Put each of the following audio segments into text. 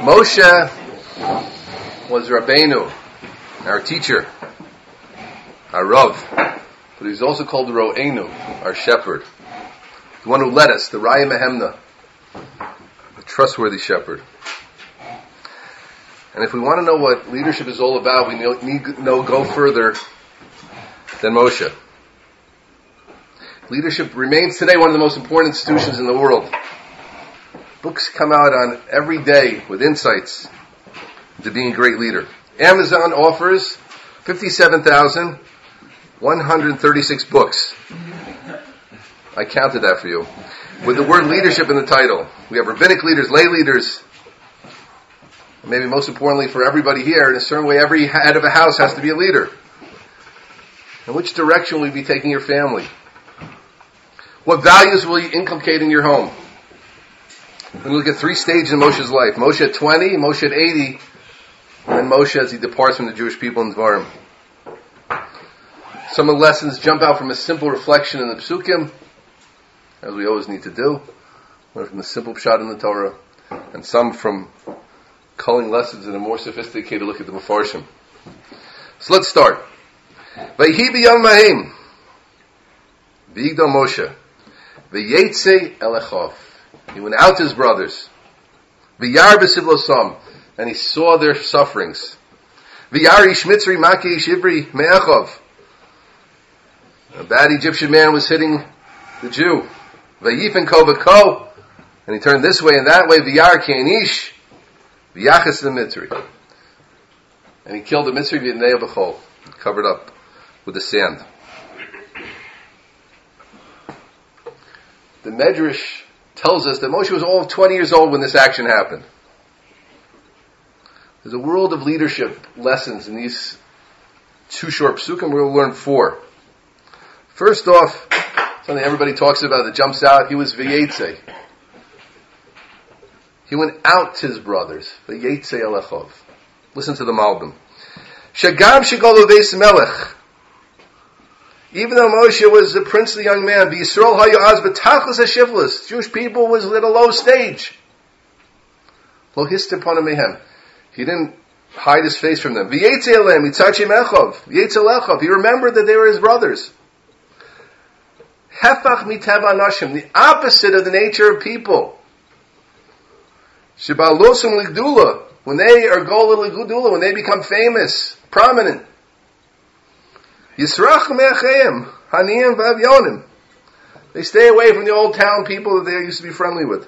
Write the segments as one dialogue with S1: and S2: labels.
S1: Moshe was Rabbeinu, our teacher, our Rav, but he's also called Ro'enu, our shepherd, the one who led us, the Raya Mehemna, the trustworthy shepherd. And if we want to know what leadership is all about, we need to go further than Moshe. Leadership remains today one of the most important institutions in the world. Books come out on every day with insights to being a great leader. Amazon offers 57,136 books. I counted that for you. With the word leadership in the title. We have rabbinic leaders, lay leaders, maybe most importantly for everybody here, in a certain way, every head of a house has to be a leader. In which direction will you be taking your family? What values will you inculcate in your home? We look at three stages in Moshe's life. Moshe at 20, Moshe at 80, and Moshe as he departs from the Jewish people in Dvarim. Some of the lessons jump out from a simple reflection in the Psukim, as we always need to do, or from the simple shot in the Torah, and some from culling lessons in a more sophisticated look at the Mefarshim. So let's start. Vayhi b'yom mahim. V'yigdal Moshe. V'yetze elechov. He went out to his brothers. V'yar b'sivlosam. And he saw their sufferings. V'yar ish mitzri maki ish ivri me'echov. A bad Egyptian man was hitting the Jew. V'yifen ko. And he turned this way and that way. V'yar keinish. V'yachas the. And he killed the mitzri v'nei b'chol. Covered up with the sand. The Medrash tells us that Moshe was all of 20 years old when this action happened. There's a world of leadership lessons in these two short psukim. We'll learn four. First off, something everybody talks about that jumps out, he was Vayetze. He went out to his brothers. Vayetze Elechov. Listen to the Malbim. Shagam Shigol Melech. Even though Moshe was a princely young man, Yisrael Hayaz B'tachlis HaShivlis, Jewish people was at a low stage. Lo mehem. He didn't hide his face from them. V'yetzelem, Yitzachim Echov, Yetzelechov. He remembered that they were his brothers. Hefach miteva nashim, the opposite of the nature of people. Shibalosum ligdula, when they are gola ligdula, when they become famous, prominent. Yisrach me'acheim, haniyim v'avyonim. They stay away from the old town people that they used to be friendly with.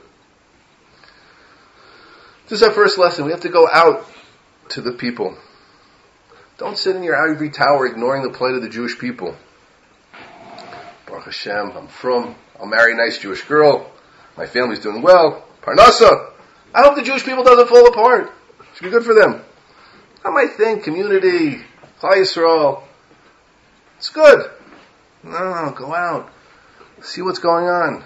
S1: This is our first lesson. We have to go out to the people. Don't sit in your ivory tower ignoring the plight of the Jewish people. Baruch Hashem, I'm from, I'll marry a nice Jewish girl, my family's doing well, Parnasa. I hope the Jewish people doesn't fall apart. It should be good for them. I might think community, Klal Yisrael, it's good. No, go out. See what's going on.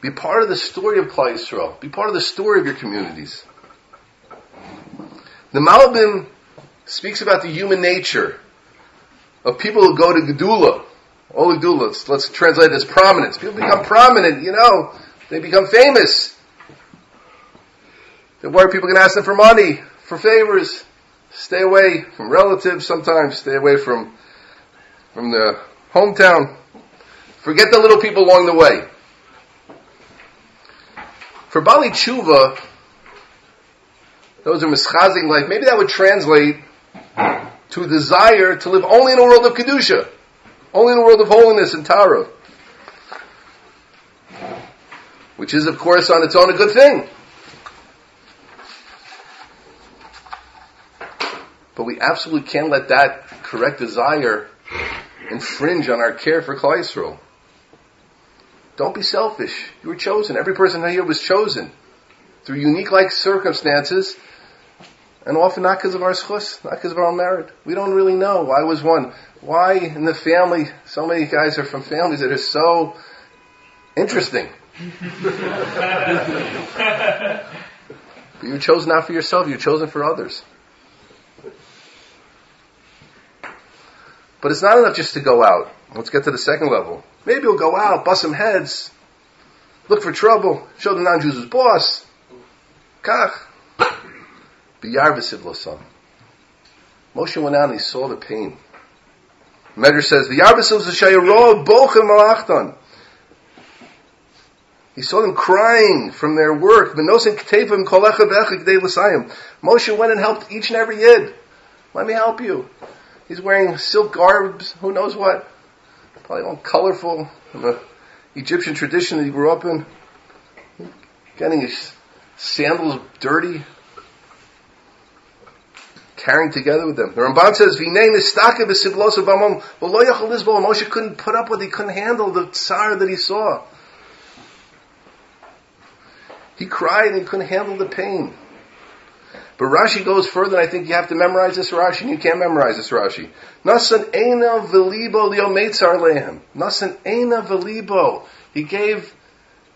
S1: Be part of the story of Klal Yisrael. Be part of the story of your communities. The Malbim speaks about the human nature of people who go to Gedula. Oh, Gedula, let's, let's translate it as prominence. People become prominent, you know, they become famous. Then why are people going to ask them for money, for favors? Stay away from relatives sometimes. Stay away from, from the hometown. Forget the little people along the way. For Bali Tshuva, those are mischazing life, maybe that would translate to desire to live only in a world of Kedusha. Only in a world of holiness and Tara. Which is, of course, on its own a good thing. But we absolutely can't let that correct desire infringe on our care for Klal Yisrael. Don't be selfish. You were chosen. Every person here was chosen through unique like circumstances, and often not because of our schus, not because of our merit. We don't really know why was one. Why in the family, so many guys are from families that are so interesting. but you chose not for yourself, you chosen for others. But it's not enough just to go out. Let's get to the second level. Maybe we'll go out, bust some heads, look for trouble, show the non-Jews his boss. Kach. Moshe went out and he saw the pain. Medrash says, the Yarbasil Zashayaro Bochem Malachton. He saw them crying from their work. Moshe went and helped each and every yid. Let me help you. He's wearing silk garbs, who knows what. Probably all colorful, in the Egyptian tradition that he grew up in. Getting his sandals dirty carrying together with them. The Ramban says, V'nei b'siblos b'amon, v'lo yachal lizbo, Moshe couldn't put up with, it. he couldn't handle the tsar that he saw. He cried and he couldn't handle the pain. But Rashi goes further, and I think you have to memorize this Rashi, and you can't memorize this Rashi. Nasan ena velibo liometzar lehem. Nasan ena velibo. He gave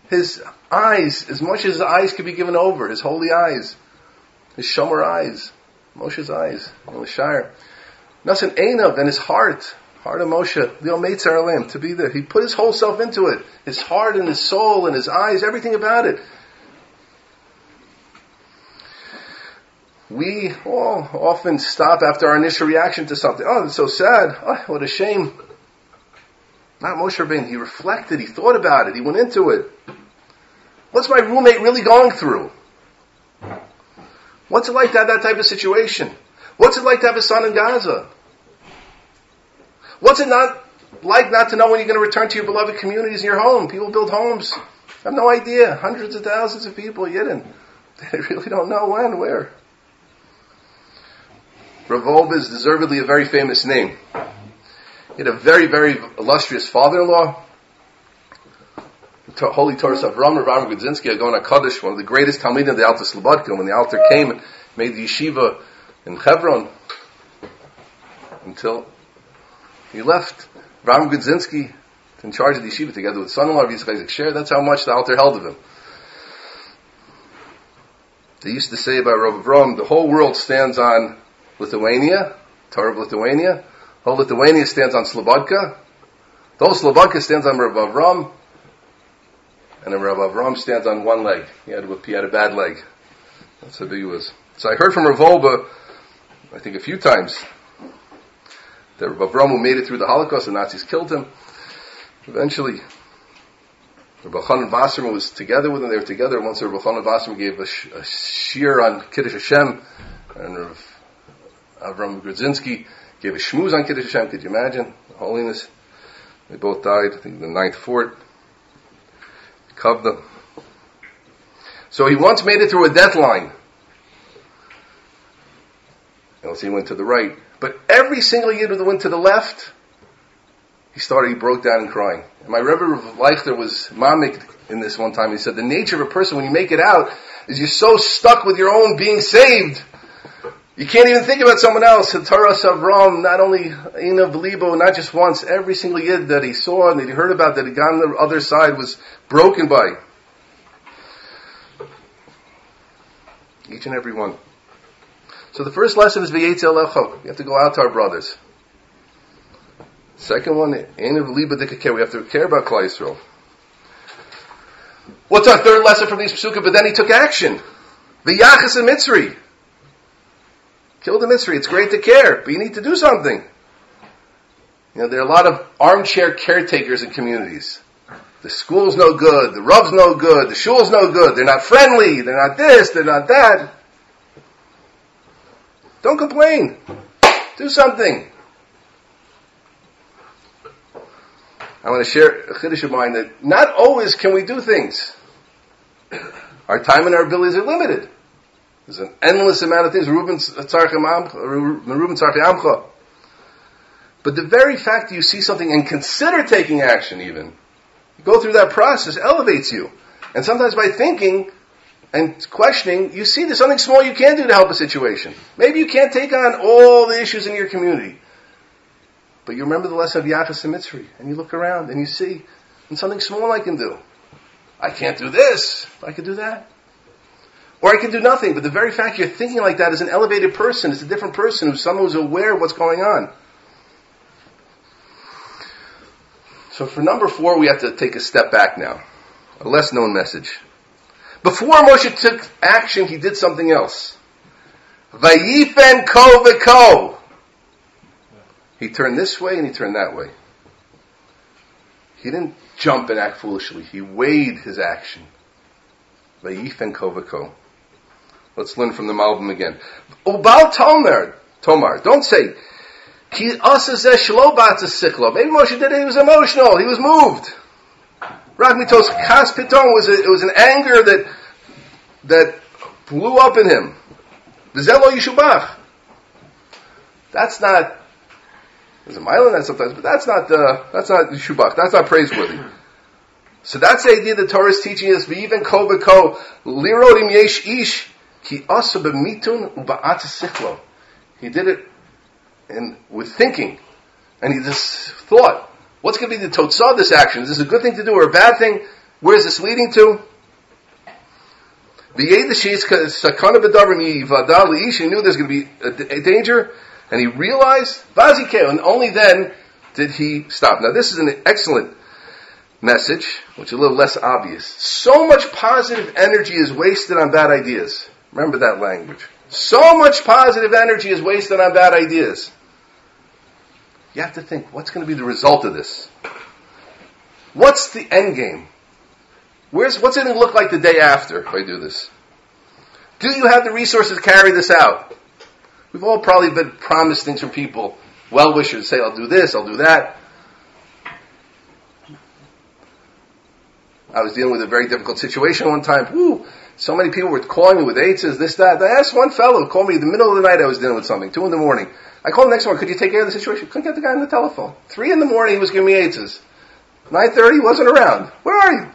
S1: his eyes, as much as his eyes could be given over, his holy eyes, his shomer eyes. Moshe's eyes, in the Shire. Nasan Einav and his heart, heart of Moshe, the Ometzar Alam, to be there. He put his whole self into it. His heart and his soul and his eyes, everything about it. We all often stop after our initial reaction to something. Oh, it's so sad. Oh, what a shame. Not Moshe Rabbeinu. He reflected. He thought about it. He went into it. What's my roommate really going through? What's it like to have that type of situation? What's it like to have a son in Gaza? What's it not like not to know when you're going to return to your beloved communities and your home? People build homes. I have no idea. Hundreds of thousands of people Yidden. They really don't know when, where. Rav is deservedly a very famous name. He had a very, very illustrious father-in-law Holy Torah of Rav Grodzinski, Agona Kaddish, one of the greatest Talmidim of the Alta Slobodka, when the Alter came and made the yeshiva in Hebron, until he left Ram Grodzinski in charge of the yeshiva together with son-in-law of Yitzchak Sher. That's how much the Alter held of him. They used to say about Rav Avram, the whole world stands on Lithuania, Torah of Lithuania. Whole Lithuania stands on Slobodka. The whole Slobodka stands on Rav Avram and Rabbi Avram stands on one leg. He had, he had a bad leg. That's how big he was. So I heard from Rav I think a few times, that Rabbi Avram made it through the Holocaust, the Nazis killed him. Eventually, Rabbi Chanan Wasserman was together with him. They were together. Once Rabbi Chanan Wasserman gave a, sh- a shir on Kiddush Hashem, and Rabbi Avram Grodzinski gave a shmooze on Kiddush Hashem. Could you imagine holiness? They both died. I think the ninth fort. Kavda. So he once made it through a death line. Else he went to the right. But every single year that went to the left, he started, he broke down and crying. And my Rebbe of Leichter was mamik in this one time. He said, the nature of a person when you make it out is you're so stuck with your own being saved. You can't even think about someone else. Torah Savram, not only Ina Belibo, not just once, every single yid that he saw and that he heard about that he got on the other side was broken by. Each and every one. So the first lesson is V'yetzel Lecho. We have to go out to our brothers. Second one, Ina Belibo We have to care about Yisrael. What's our third lesson from these psukim? But then he took action. The V'yachas and Mitzri. Kill the Mitzri. It's great to care, but you need to do something. You know, there are a lot of armchair caretakers in communities. The school's no good, the rub's no good, the shul's no good, they're not friendly, they're not this, they're not that. Don't complain. Do something. I want to share a chiddush of mine that not always can we do things. Our time and our abilities are limited. There's an endless amount of things. Reuben Amcha. But the very fact that you see something and consider taking action even, go through that process, elevates you. And sometimes by thinking and questioning, you see there's something small you can do to help a situation. Maybe you can't take on all the issues in your community. But you remember the lesson of Yachas and Mitzri, and you look around and you see, and something small I can do. I can't do this, I could do that. Or I can do nothing, but the very fact you're thinking like that is an elevated person, it's a different person, who's someone who's aware of what's going on. So for number four, we have to take a step back now. A less known message. Before Moshe took action, he did something else. Vayifen ko v'ko. He turned this way and he turned that way. He didn't jump and act foolishly. He weighed his action. Vayifen ko v'ko. Let's learn from the Malbim again. Ubal Tomer, Tomar, don't say. Maybe Moshe did it, he was emotional, he was moved. Ragmitos kas piton was a, it was an anger that that blew up in him. Yishubach. That's not there's a mile in that sometimes, but that's not uh, that's not yishubach. That's not praiseworthy. So that's the idea the Torah is teaching us. We Even ko b'ko lirodim yesh ish ki asa b'mitun uba'at sichlo. He did it in, with thinking, and he just thought. What's going to be the totzah of this action? Is this a good thing to do or a bad thing? Where is this leading to? He knew there's going to be a, danger, and he realized, and only then did he stop. Now this is an excellent message, which is a little less obvious. So much positive energy is wasted on bad ideas. Remember that language. So much positive energy is wasted on bad ideas. You have to think, what's going to be the result of this? What's the end game? Where's, what's it going to look like the day after if I do this? Do you have the resources to carry this out? We've all probably been promised things from people, well wishers, say, I'll do this, I'll do that. I was dealing with a very difficult situation one time. Woo! So many people were calling me with AIDSes, this, that. I asked one fellow, called me in the middle of the night, I was dealing with something, two in the morning. I called the next morning, could you take care of the situation? Couldn't get the guy on the telephone. Three in the morning, he was giving me AIDSes. 9.30, wasn't around. Where are you?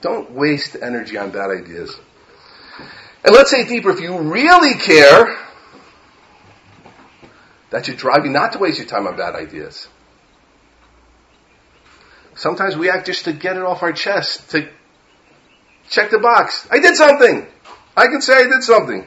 S1: Don't waste energy on bad ideas. And let's say deeper, if you really care, that should drive you not to waste your time on bad ideas. Sometimes we act just to get it off our chest, to check the box. I did something. I can say I did something.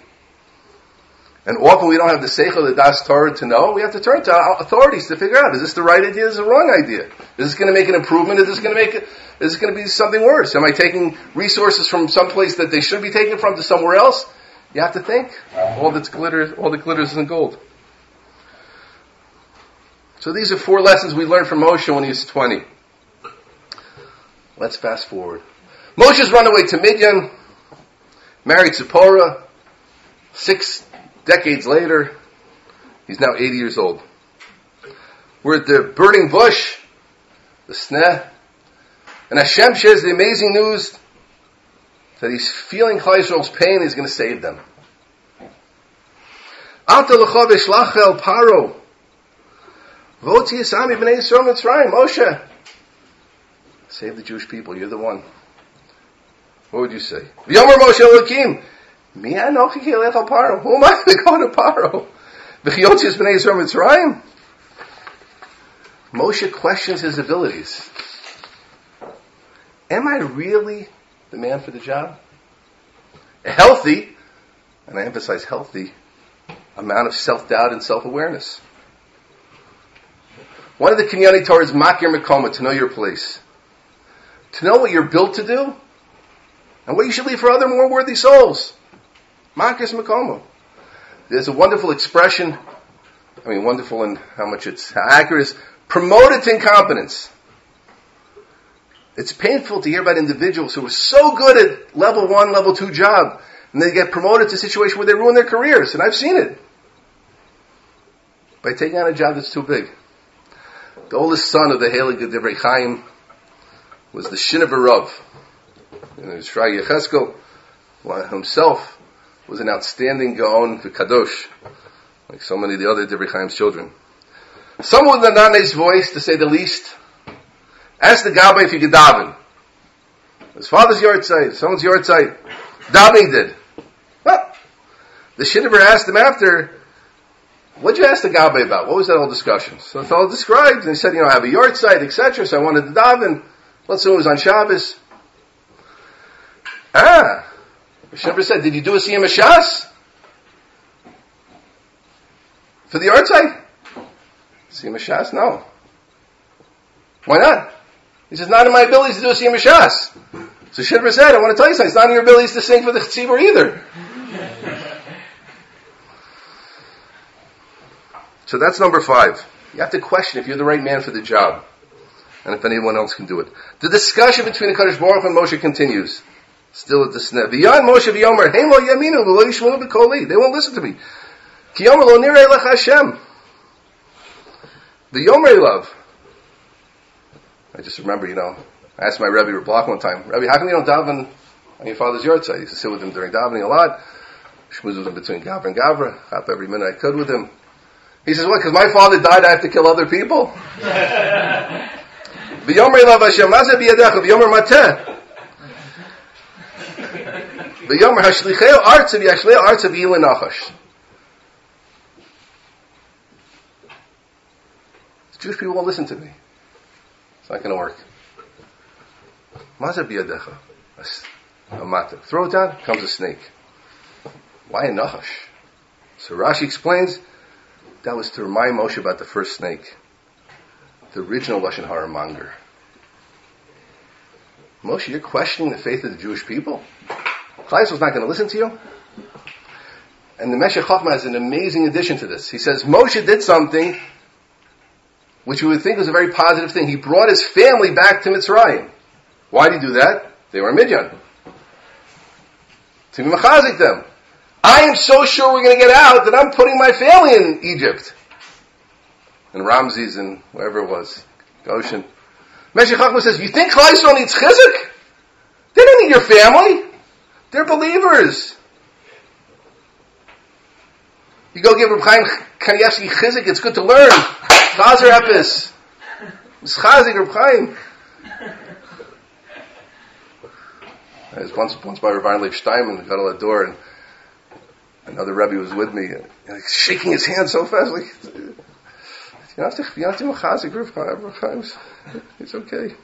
S1: And often we don't have the seichel, the das Torah to know. We have to turn to our authorities to figure out, is this the right idea, is this the wrong idea? Is this going to make an improvement? Is this going to make it, is this going to be something worse? Am I taking resources from some place that they should be taken from to somewhere else? You have to think. All that's glitters, all that glitters isn't gold. So these are four lessons we learned from Moshe when he was 20. Let's fast forward. Moshe's run away to Midian, married Zipporah, six decades later, he's now 80 years old. We're at the burning bush, the sneh, and Hashem shares the amazing news that he's feeling Chayisrael's pain, he's going to save them. paro. Moshe. Save the Jewish people, you're the one. What would you say? V'yomer Moshe Elokim. Mi anochi kilech al paro. Who am I to go to paro? V'chiyotzias b'nei Yisrael Mitzrayim. Moshe questions his abilities. Am I really the man for the job? Healthy, and I emphasize healthy, amount of self-doubt and self-awareness. One of the Kenyani Torah is makir mekoma, to know your place. To know what you're built to do, and what you should leave for other more worthy souls. Marcus Macomo. There's a wonderful expression, I mean wonderful in how much it's how accurate is, promoted to incompetence. It's painful to hear about individuals who are so good at level one, level two job, and they get promoted to a situation where they ruin their careers, and I've seen it. By taking on a job that's too big. The oldest son of the Halig Divrei Chaim was the Shinover Rav. And Shrai Yecheskel himself was an outstanding Gaon Kadosh, like so many of the other Divrei children. Someone with a non-nice voice, to say the least, asked the Gabbai if he could daven. His father's yahrzeit, someone's yahrzeit. Davening did. Well, the Shinover asked him after, what'd you ask the Gabbai about? What was that whole discussion? So the fellow described, and he said, you know, I have a yahrzeit, etc., so I wanted to daven. Let's say it was on Shabbos. Ah, Shemper said, did you do a Siyum Shas? For the yard site? Siyum Shas? No. Why not? He says, not in my abilities to do a Siyum Shas. So Shidra said, I want to tell you something, it's not in your abilities to sing for the Tzibur either. so that's number five. You have to question if you're the right man for the job. And if anyone else can do it. The discussion between the Kaddish Baruch and Moshe continues. Still at the snap. Beyond Moshe v'yomer. They won't listen to me. Ki lo nirei lech Hashem. The yomer love. I just remember, you know, I asked my Rebbe Block one time, Rebbe, how come you don't daven on your father's yahrzeit? I used to sit with him during davening a lot. Shmuz with him between Gavra and Gavra. Hop every minute I could with him. He says, what, because my father died, I have to kill other people? V'yomer love Hashem, mazeh b'yadecha, v'yomer mateh. V'yomer hashlicheo artzav, yashleo artzav yilin nachash. Jewish people won't listen to me. It's not going to work. Maza biyadecha. A mata. Throw it down, comes a snake. Why a nachash? So Rashi explains that was to remind Moshe about the first snake. The original Lashon Hara monger. Moshe, you're questioning the faith of the Jewish people? Klai was not going to listen to you? And the Meshech Chochmah is an amazing addition to this. He says Moshe did something which you would think was a very positive thing. He brought his family back to Mitzrayim. Why did he do that? They were in Midian. To machazik them. I am so sure we're going to get out that I'm putting my family in Egypt. And Ramses and wherever it was. Goshen. Meshech Chochmah says, you think Klai needs chizik? They don't need your family. They're believers. You go give Reb Chaim Kanievsky chizik, it's good to learn. Chazer Epis. Chazik Reb Chaim. I was once, once by Rabbi Leib Steinman, got on the door, and another Rebbe was with me, and, and shaking his hand so fast, like, It's okay.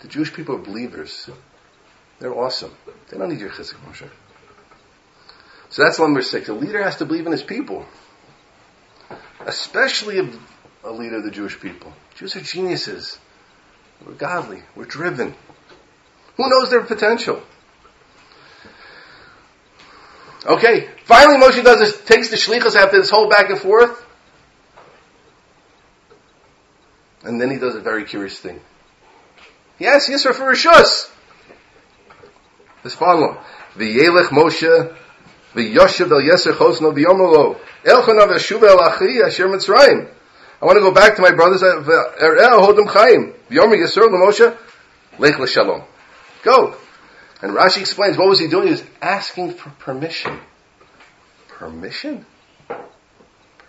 S1: The Jewish people are believers. They're awesome. They don't need your chizik Moshe. So that's number six. A leader has to believe in his people. Especially a, a leader of the Jewish people. Jews are geniuses. We're godly. We're driven. Who knows their potential? Okay, finally Moshe does this, takes the shlichus after this whole back and forth. And then he does a very curious thing. He asks Yisro for Rishus. This following. V'yelech Moshe v'yoshev el yeser chosno v'yomolo elchana v'shuva el achi asher mitzrayim. I want to go back to my brothers uh, Er'el hodem chaim v'yomer yeser l'Moshe lech l'shalom. Go. And Rashi explains what was he doing? He was asking for permission. Permission?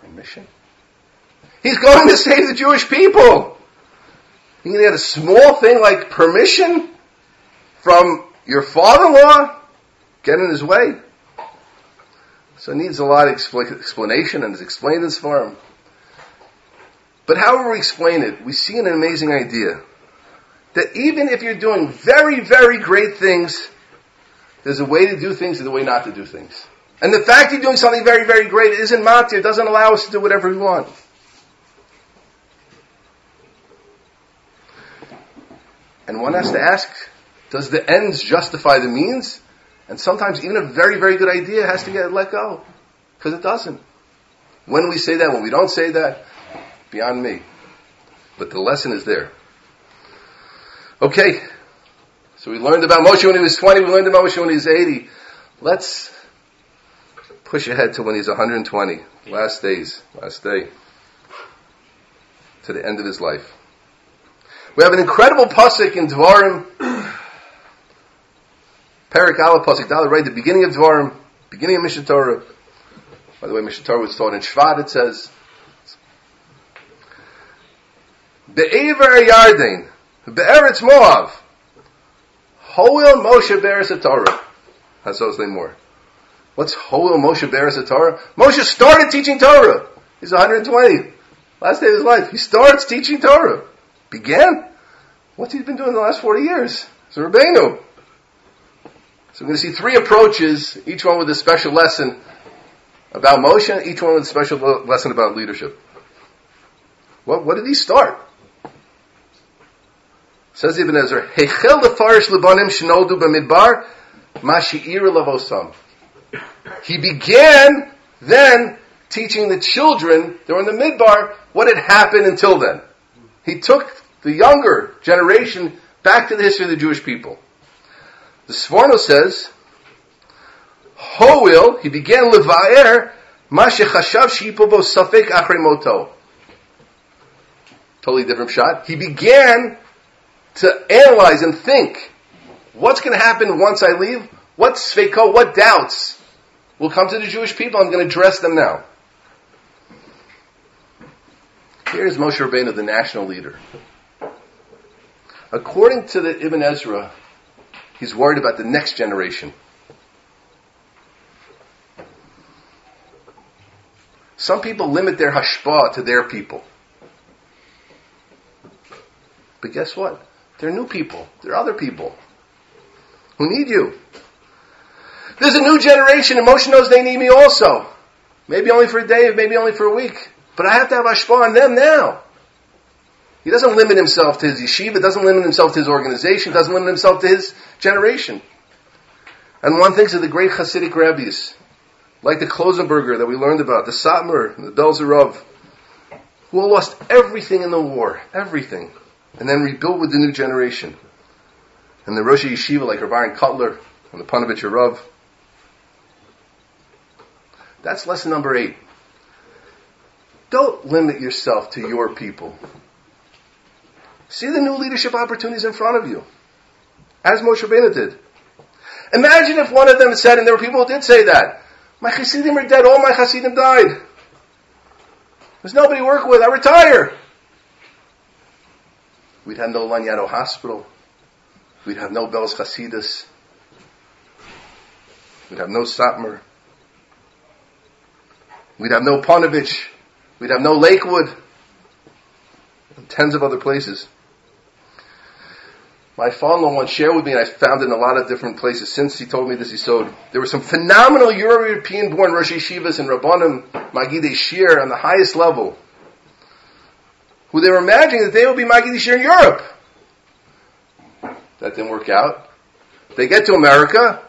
S1: Permission? He's going to save the Jewish people. You had a small thing like permission from your father-in-law get in his way. So it needs a lot of explanation and it's explained in Sfarim. But however we explain it, we see an amazing idea. That even if you're doing very, very great things, there's a way to do things and a way not to do things. And the fact you're doing something very, very great isn't matir, doesn't allow us to do whatever we want. And one has to ask, does the ends justify the means? And sometimes even a very, very good idea has to get let go. Because it doesn't. When we say that, when we don't say that, beyond me. But the lesson is there. Okay. So we learned about Moshe when he was 20, we learned about Moshe when he was 80. Let's push ahead to when he's 120. Last days, last day. To the end of his life. We have an incredible pasuk in Dvarim Perik Aleph Pasuk right the beginning of Dvarim, beginning of Mishnah Torah. By the way, Mishnah Torah was taught in Shvat, it says, Be'ever a Yarden, Be'eretz Moav, Hoel Moshe Beres Torah. Hasos more. What's Hoel Moshe Beres Torah? Moshe started teaching Torah. He's 120. Last day of his life. He starts teaching Torah. Began? What's he been doing the last 40 years? It's a Rabbeinu. So we're going to see three approaches, each one with a special lesson about Moshe, each one with a special lesson about leadership. What, what did he start? Says Ibn Ezra, Heichel lefarish lebanim shenoldu b'midbar, mashi'ir lavosam. He began then teaching the children during the midbar what had happened until then. He took the younger generation back to the history of the Jewish people. The Sforno says, Hoil, he began levaer, mashe chashav shipobo safek achre moto. Totally different shot. He began to analyze and think, what's going to happen once I leave? What sveko, what doubts will come to the Jewish people? I'm going to address them now. Here's Moshe Rabbeinu, the national leader. According to the Ibn Ezra, he's worried about the next generation. Some people limit their hashpah to their people. But guess what? They're new people. They're other people who need you. There's a new generation, and Moshe knows they need me also. Maybe only for a day, maybe only for a week. But I have to have hashpah on them now. He doesn't limit himself to his yeshiva, doesn't limit himself to his organization, doesn't limit himself to his generation. And one thinks of the great Hasidic rabbis, like the Klausenberger that we learned about, the Satmar, the Belzerov, who all lost everything in the war, everything, and then rebuilt with the new generation. And the Rosh Yeshiva like Rav Kotler and the Panovich Rav. That's lesson number eight. Don't limit yourself to your people. See the new leadership opportunities in front of you. As Moshe Rabbeinu did. Imagine if one of them said, and there were people who did say that, my Hasidim are dead, all my Hasidim died. There's nobody to work with, I retire. We'd have no Lanyado Hospital. We'd have no Belz Hasidus. We'd have no Satmar. We'd have no Ponovich. We'd have no Lakewood. And tens of other places. My father-in-law once shared with me, and I found it in a lot of different places since he told me this, he said, there were some phenomenal Euro-European born Rosh Yeshivas and Rabbanim Magidei Shir on the highest level, who they were imagining that they would be Magidei Shir in Europe. That didn't work out. They get to America,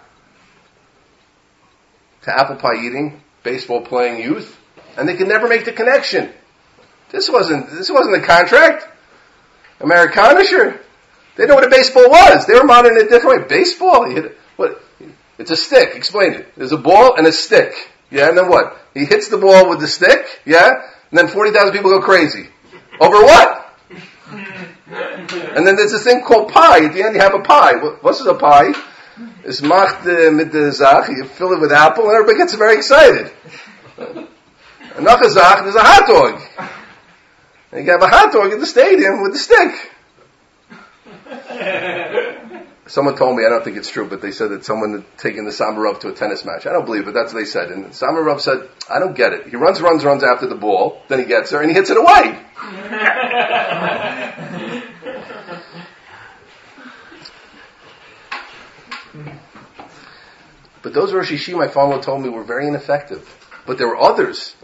S1: to apple pie eating, baseball playing youth, and they can never make the connection. This wasn't, this wasn't a contract. Americana, sure. They know what a baseball was. They were modeling it a different way. Baseball, hit, what? It's a stick. Explain it. There's a ball and a stick. Yeah, and then what? He hits the ball with the stick. Yeah, and then forty thousand people go crazy over what? and then there's this thing called pie. At the end, you have a pie. What's a pie? It's macht uh, mit the zach. You fill it with apple, and everybody gets very excited. Another zach, there's a hot dog. And you have a hot dog in the stadium with the stick. Someone told me, I don't think it's true, but they said that someone had taken the Samarov to a tennis match. I don't believe it, but that's what they said. And Samarov said, I don't get it. He runs, runs, runs after the ball, then he gets there and he hits it away. But those Rosh Yeshiva, my father told me, were very ineffective. But there were others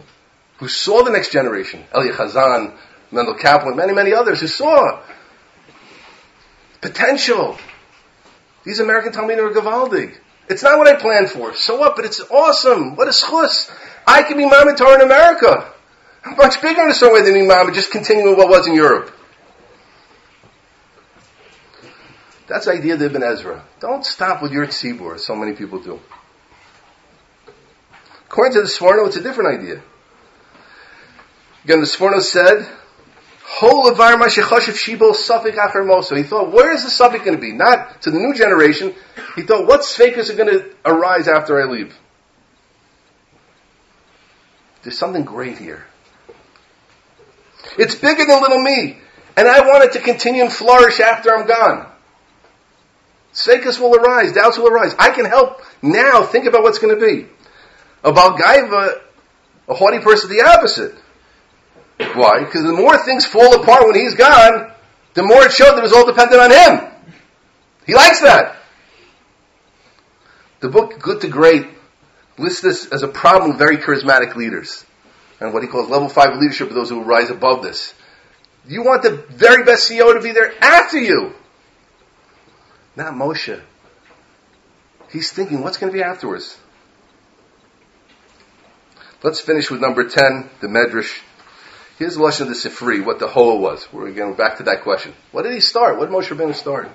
S1: who saw the next generation. Elia Chazan, Mendel Kaplan, many, many others who saw potential. These American Talmidim are Gavaldig. It's not what I planned for. So what? But it's awesome. What a schus. I can be Mamatar in America. I'm much bigger in some way than Mama, just continuing what was in Europe. That's the idea of Ibn Ezra. Don't stop with your tzibur, as so many people do. According to the Sforno, it's a different idea. Again, the Sforno said, whole of Shibol Suffolk Acher He thought, where is the Suffolk going to be? Not to the new generation. He thought, what sfekas are going to arise after I leave? There's something great here. It's bigger than little me, and I want it to continue and flourish after I'm gone. Sfekas will arise, doubts will arise. I can help now think about what's going to be. About Gaiva, a haughty person, the opposite. Why? Because the more things fall apart when he's gone, the more it showed that it was all dependent on him. He likes that. The book Good to Great lists this as a problem with very charismatic leaders. And what he calls level five leadership are those who rise above this. You want the very best CEO to be there after you. Not Moshe. He's thinking, what's going to be afterwards? Let's finish with number 10, the Medrash. Here's the lesson of the Sifri, what the whole was. We're again back to that question. What did he start? What did Moshe Rabbeinu start?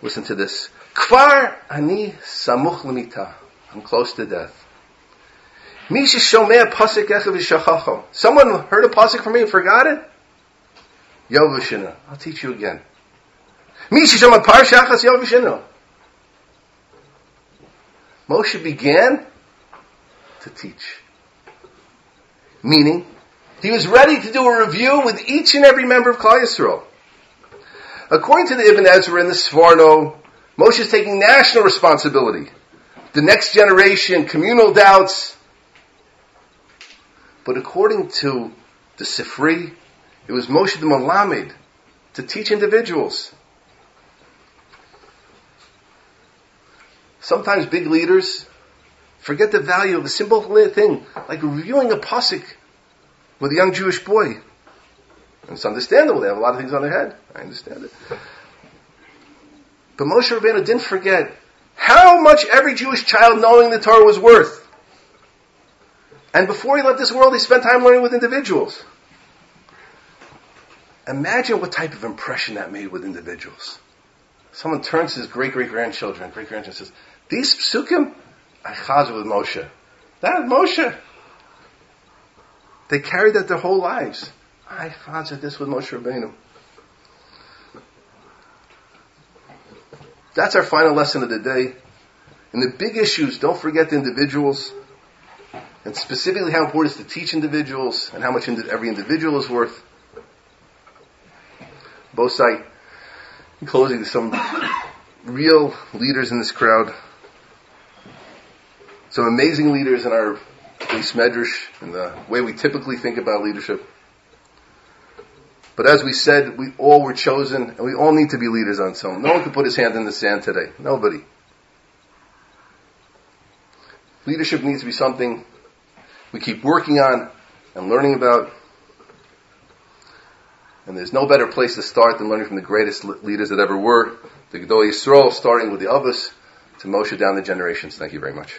S1: Listen to this. Kvar ani samuch lemita. I'm close to death. Misha shomea pasik echav Someone heard a pasuk from me and forgot it? Yovashina. I'll teach you again. Misha shomea parshachas Yovashina. Moshe began to teach. Meaning, he was ready to do a review with each and every member of Klal Yisrael. According to the Ibn Ezra and the Sforno, Moshe is taking national responsibility. The next generation, communal doubts. But according to the Sifri, it was Moshe the Malamed to teach individuals. Sometimes big leaders forget the value of a simple thing, like reviewing a pasuk with a young Jewish boy. And it's understandable. They have a lot of things on their head. I understand it. But Moshe Rabbeinu didn't forget how much every Jewish child knowing the Torah was worth. And before he left this world, he spent time learning with individuals. Imagine what type of impression that made with individuals. Someone turns to his great great grandchildren, great grandchildren says, These psukim, I chaz with Moshe. That Moshe. They carried that their whole lives. I chaz this with Moshe Rabbeinu. That's our final lesson of the day. And the big issues, don't forget the individuals, and specifically how important it is to teach individuals and how much every individual is worth. Both side, in closing, to some real leaders in this crowd, some amazing leaders in our Beis Medrash and the way we typically think about leadership. But as we said, we all were chosen and we all need to be leaders on some. No one can put his hand in the sand today. Nobody. Leadership needs to be something we keep working on and learning about. And there's no better place to start than learning from the greatest leaders that ever were, the Gedol Yisrael, starting with the Avos, to Moshe down the generations. Thank you very much.